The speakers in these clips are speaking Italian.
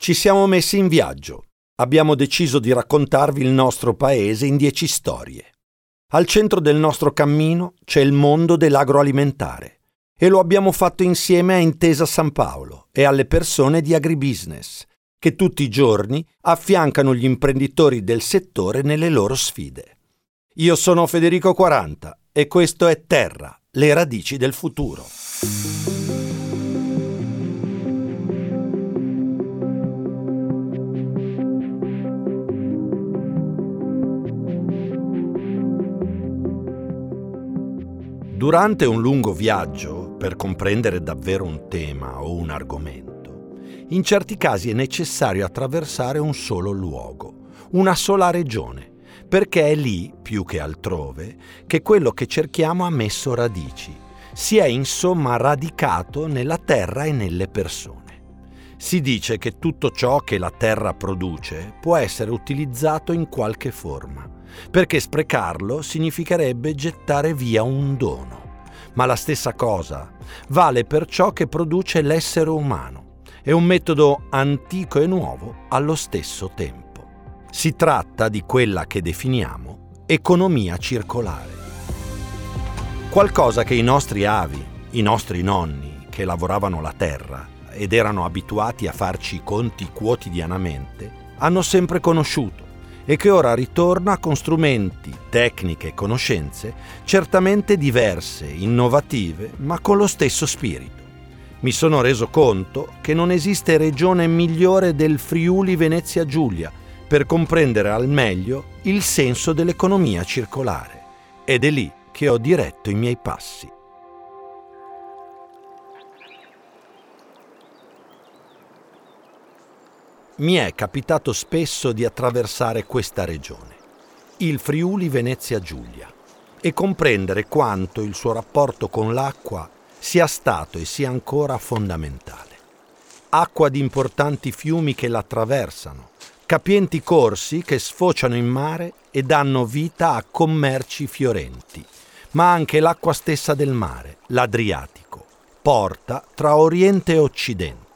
Ci siamo messi in viaggio. Abbiamo deciso di raccontarvi il nostro paese in dieci storie. Al centro del nostro cammino c'è il mondo dell'agroalimentare e lo abbiamo fatto insieme a Intesa San Paolo e alle persone di agribusiness, che tutti i giorni affiancano gli imprenditori del settore nelle loro sfide. Io sono Federico 40 e questo è Terra, le radici del futuro. Durante un lungo viaggio, per comprendere davvero un tema o un argomento, in certi casi è necessario attraversare un solo luogo, una sola regione, perché è lì, più che altrove, che quello che cerchiamo ha messo radici, si è insomma radicato nella terra e nelle persone. Si dice che tutto ciò che la terra produce può essere utilizzato in qualche forma perché sprecarlo significherebbe gettare via un dono. Ma la stessa cosa vale per ciò che produce l'essere umano. È un metodo antico e nuovo allo stesso tempo. Si tratta di quella che definiamo economia circolare. Qualcosa che i nostri avi, i nostri nonni, che lavoravano la terra ed erano abituati a farci i conti quotidianamente, hanno sempre conosciuto e che ora ritorna con strumenti, tecniche e conoscenze certamente diverse, innovative, ma con lo stesso spirito. Mi sono reso conto che non esiste regione migliore del Friuli Venezia Giulia per comprendere al meglio il senso dell'economia circolare ed è lì che ho diretto i miei passi. Mi è capitato spesso di attraversare questa regione, il Friuli Venezia Giulia, e comprendere quanto il suo rapporto con l'acqua sia stato e sia ancora fondamentale. Acqua di importanti fiumi che la attraversano, capienti corsi che sfociano in mare e danno vita a commerci fiorenti, ma anche l'acqua stessa del mare, l'Adriatico, porta tra Oriente e Occidente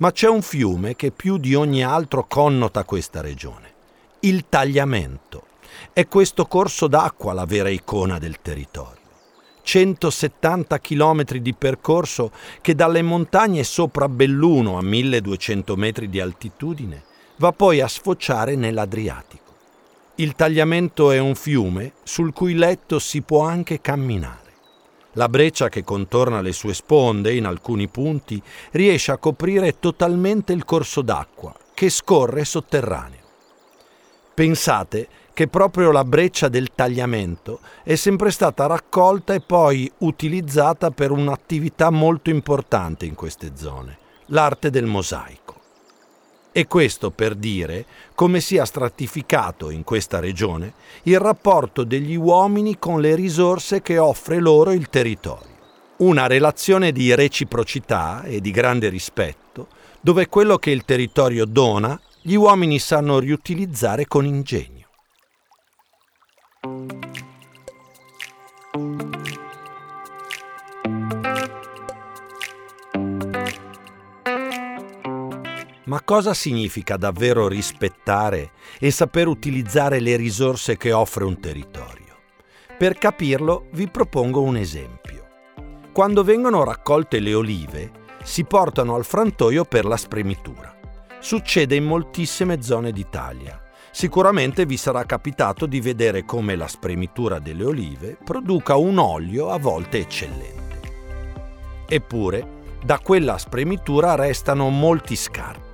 ma c'è un fiume che più di ogni altro connota questa regione, il Tagliamento. È questo corso d'acqua la vera icona del territorio. 170 km di percorso che dalle montagne sopra Belluno a 1200 metri di altitudine va poi a sfociare nell'Adriatico. Il tagliamento è un fiume sul cui letto si può anche camminare. La breccia che contorna le sue sponde in alcuni punti riesce a coprire totalmente il corso d'acqua che scorre sotterraneo. Pensate che proprio la breccia del tagliamento è sempre stata raccolta e poi utilizzata per un'attività molto importante in queste zone, l'arte del mosaico. E questo per dire come sia stratificato in questa regione il rapporto degli uomini con le risorse che offre loro il territorio. Una relazione di reciprocità e di grande rispetto, dove quello che il territorio dona gli uomini sanno riutilizzare con ingegno. Ma cosa significa davvero rispettare e saper utilizzare le risorse che offre un territorio? Per capirlo vi propongo un esempio. Quando vengono raccolte le olive, si portano al frantoio per la spremitura. Succede in moltissime zone d'Italia. Sicuramente vi sarà capitato di vedere come la spremitura delle olive produca un olio a volte eccellente. Eppure, da quella spremitura restano molti scarti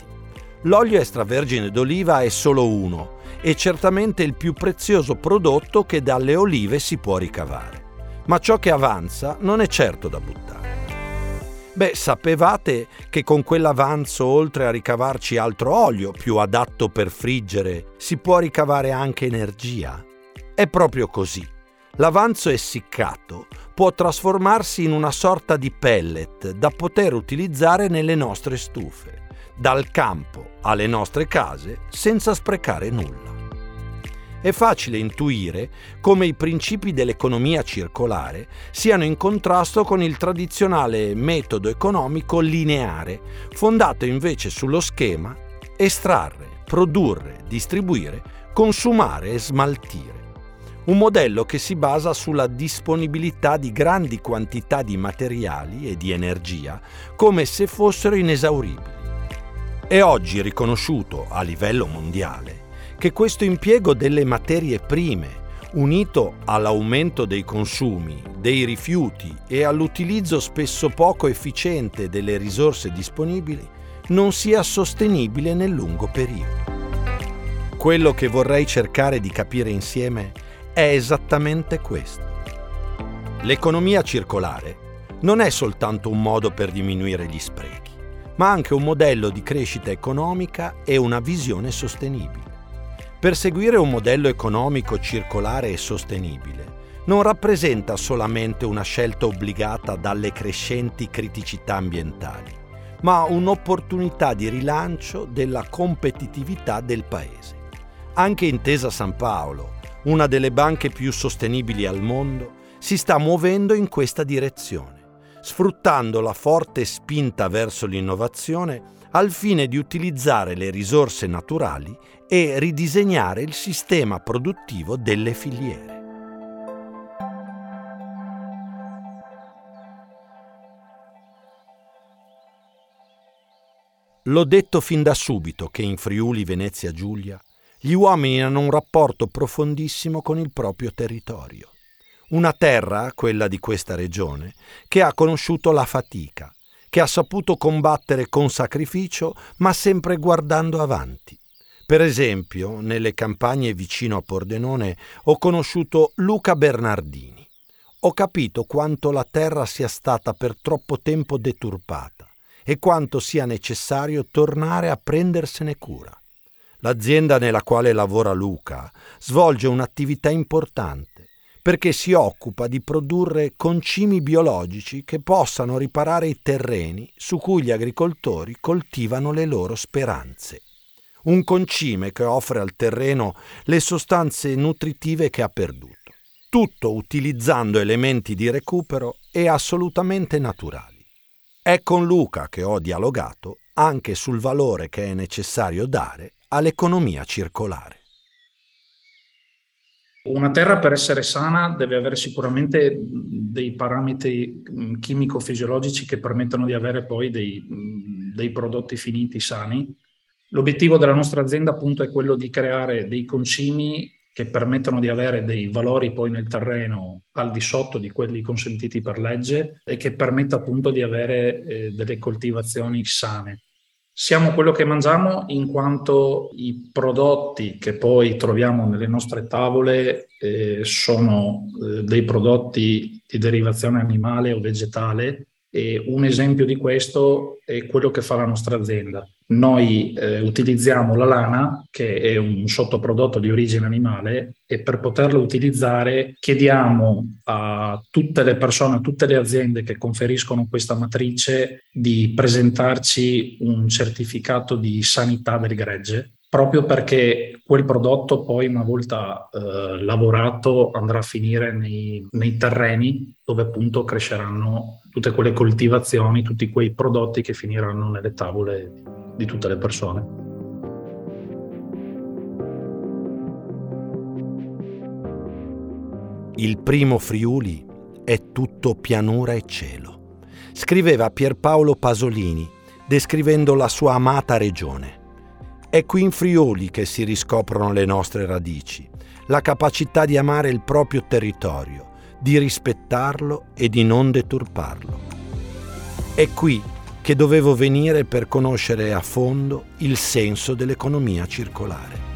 L'olio extravergine d'oliva è solo uno e certamente il più prezioso prodotto che dalle olive si può ricavare. Ma ciò che avanza non è certo da buttare. Beh, sapevate che con quell'avanzo, oltre a ricavarci altro olio più adatto per friggere, si può ricavare anche energia? È proprio così. L'avanzo essiccato può trasformarsi in una sorta di pellet da poter utilizzare nelle nostre stufe dal campo alle nostre case senza sprecare nulla. è facile intuire come i principi dell'economia circolare siano in contrasto con il tradizionale metodo economico lineare, fondato invece sullo schema estrarre, produrre, distribuire, consumare e smaltire. Un modello che si basa sulla disponibilità di grandi quantità di materiali e di energia come se fossero inesauribili. È oggi riconosciuto a livello mondiale che questo impiego delle materie prime, unito all'aumento dei consumi, dei rifiuti e all'utilizzo spesso poco efficiente delle risorse disponibili, non sia sostenibile nel lungo periodo. Quello che vorrei cercare di capire insieme è esattamente questo. L'economia circolare non è soltanto un modo per diminuire gli sprechi, ma anche un modello di crescita economica e una visione sostenibile. Perseguire un modello economico circolare e sostenibile non rappresenta solamente una scelta obbligata dalle crescenti criticità ambientali, ma un'opportunità di rilancio della competitività del Paese. Anche Intesa San Paolo, una delle banche più sostenibili al mondo, si sta muovendo in questa direzione, sfruttando la forte spinta verso l'innovazione al fine di utilizzare le risorse naturali e ridisegnare il sistema produttivo delle filiere. L'ho detto fin da subito che in Friuli Venezia Giulia gli uomini hanno un rapporto profondissimo con il proprio territorio. Una terra, quella di questa regione, che ha conosciuto la fatica, che ha saputo combattere con sacrificio, ma sempre guardando avanti. Per esempio, nelle campagne vicino a Pordenone ho conosciuto Luca Bernardini. Ho capito quanto la terra sia stata per troppo tempo deturpata e quanto sia necessario tornare a prendersene cura. L'azienda nella quale lavora Luca svolge un'attività importante perché si occupa di produrre concimi biologici che possano riparare i terreni su cui gli agricoltori coltivano le loro speranze. Un concime che offre al terreno le sostanze nutritive che ha perduto, tutto utilizzando elementi di recupero e assolutamente naturali. È con Luca che ho dialogato anche sul valore che è necessario dare all'economia circolare. Una terra per essere sana deve avere sicuramente dei parametri mm, chimico-fisiologici che permettano di avere poi dei, mm, dei, prodotti finiti sani. L'obiettivo della nostra azienda appunto è quello di creare dei concimi che permettono di avere dei valori poi nel terreno al di sotto di quelli consentiti per legge e che permetta appunto di avere eh, delle coltivazioni sane. Siamo quello che mangiamo in quanto i prodotti che poi troviamo nelle nostre tavole eh, sono eh, dei prodotti di derivazione animale o vegetale e un esempio di questo è quello che fa la nostra azienda. Noi eh, utilizziamo la lana, che è un sottoprodotto di origine animale, e per poterlo utilizzare chiediamo a tutte le persone, a tutte le aziende che conferiscono questa matrice di presentarci un certificato di sanità del gregge proprio perché quel prodotto poi una volta eh, lavorato andrà a finire nei, nei, terreni dove appunto cresceranno tutte quelle coltivazioni, tutti quei prodotti che finiranno nelle tavole di tutte le persone. Il primo Friuli è tutto pianura e cielo, scriveva Pierpaolo Pasolini descrivendo la sua amata regione. È qui in Friuli che si riscoprono le nostre radici, la capacità di amare il proprio territorio, di rispettarlo e di non deturparlo. È qui che dovevo venire per conoscere a fondo il senso dell'economia circolare.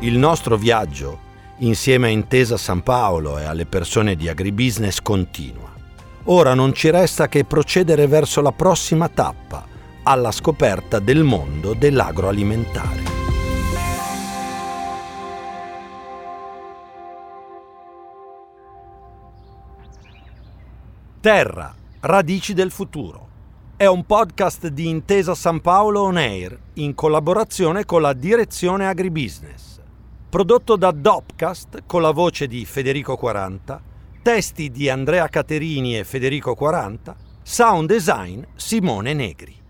Il nostro viaggio, insieme a Intesa San Paolo e alle persone di Agribusiness, continua. Ora non ci resta che procedere verso la prossima tappa, alla scoperta del mondo dell'agroalimentare. Terra, radici del futuro. È un podcast di Intesa San Paolo On Air in collaborazione con la Direzione Agribusiness. Prodotto da Dopcast con la voce di Federico 40, testi di Andrea Caterini e Federico 40, sound design Simone Negri.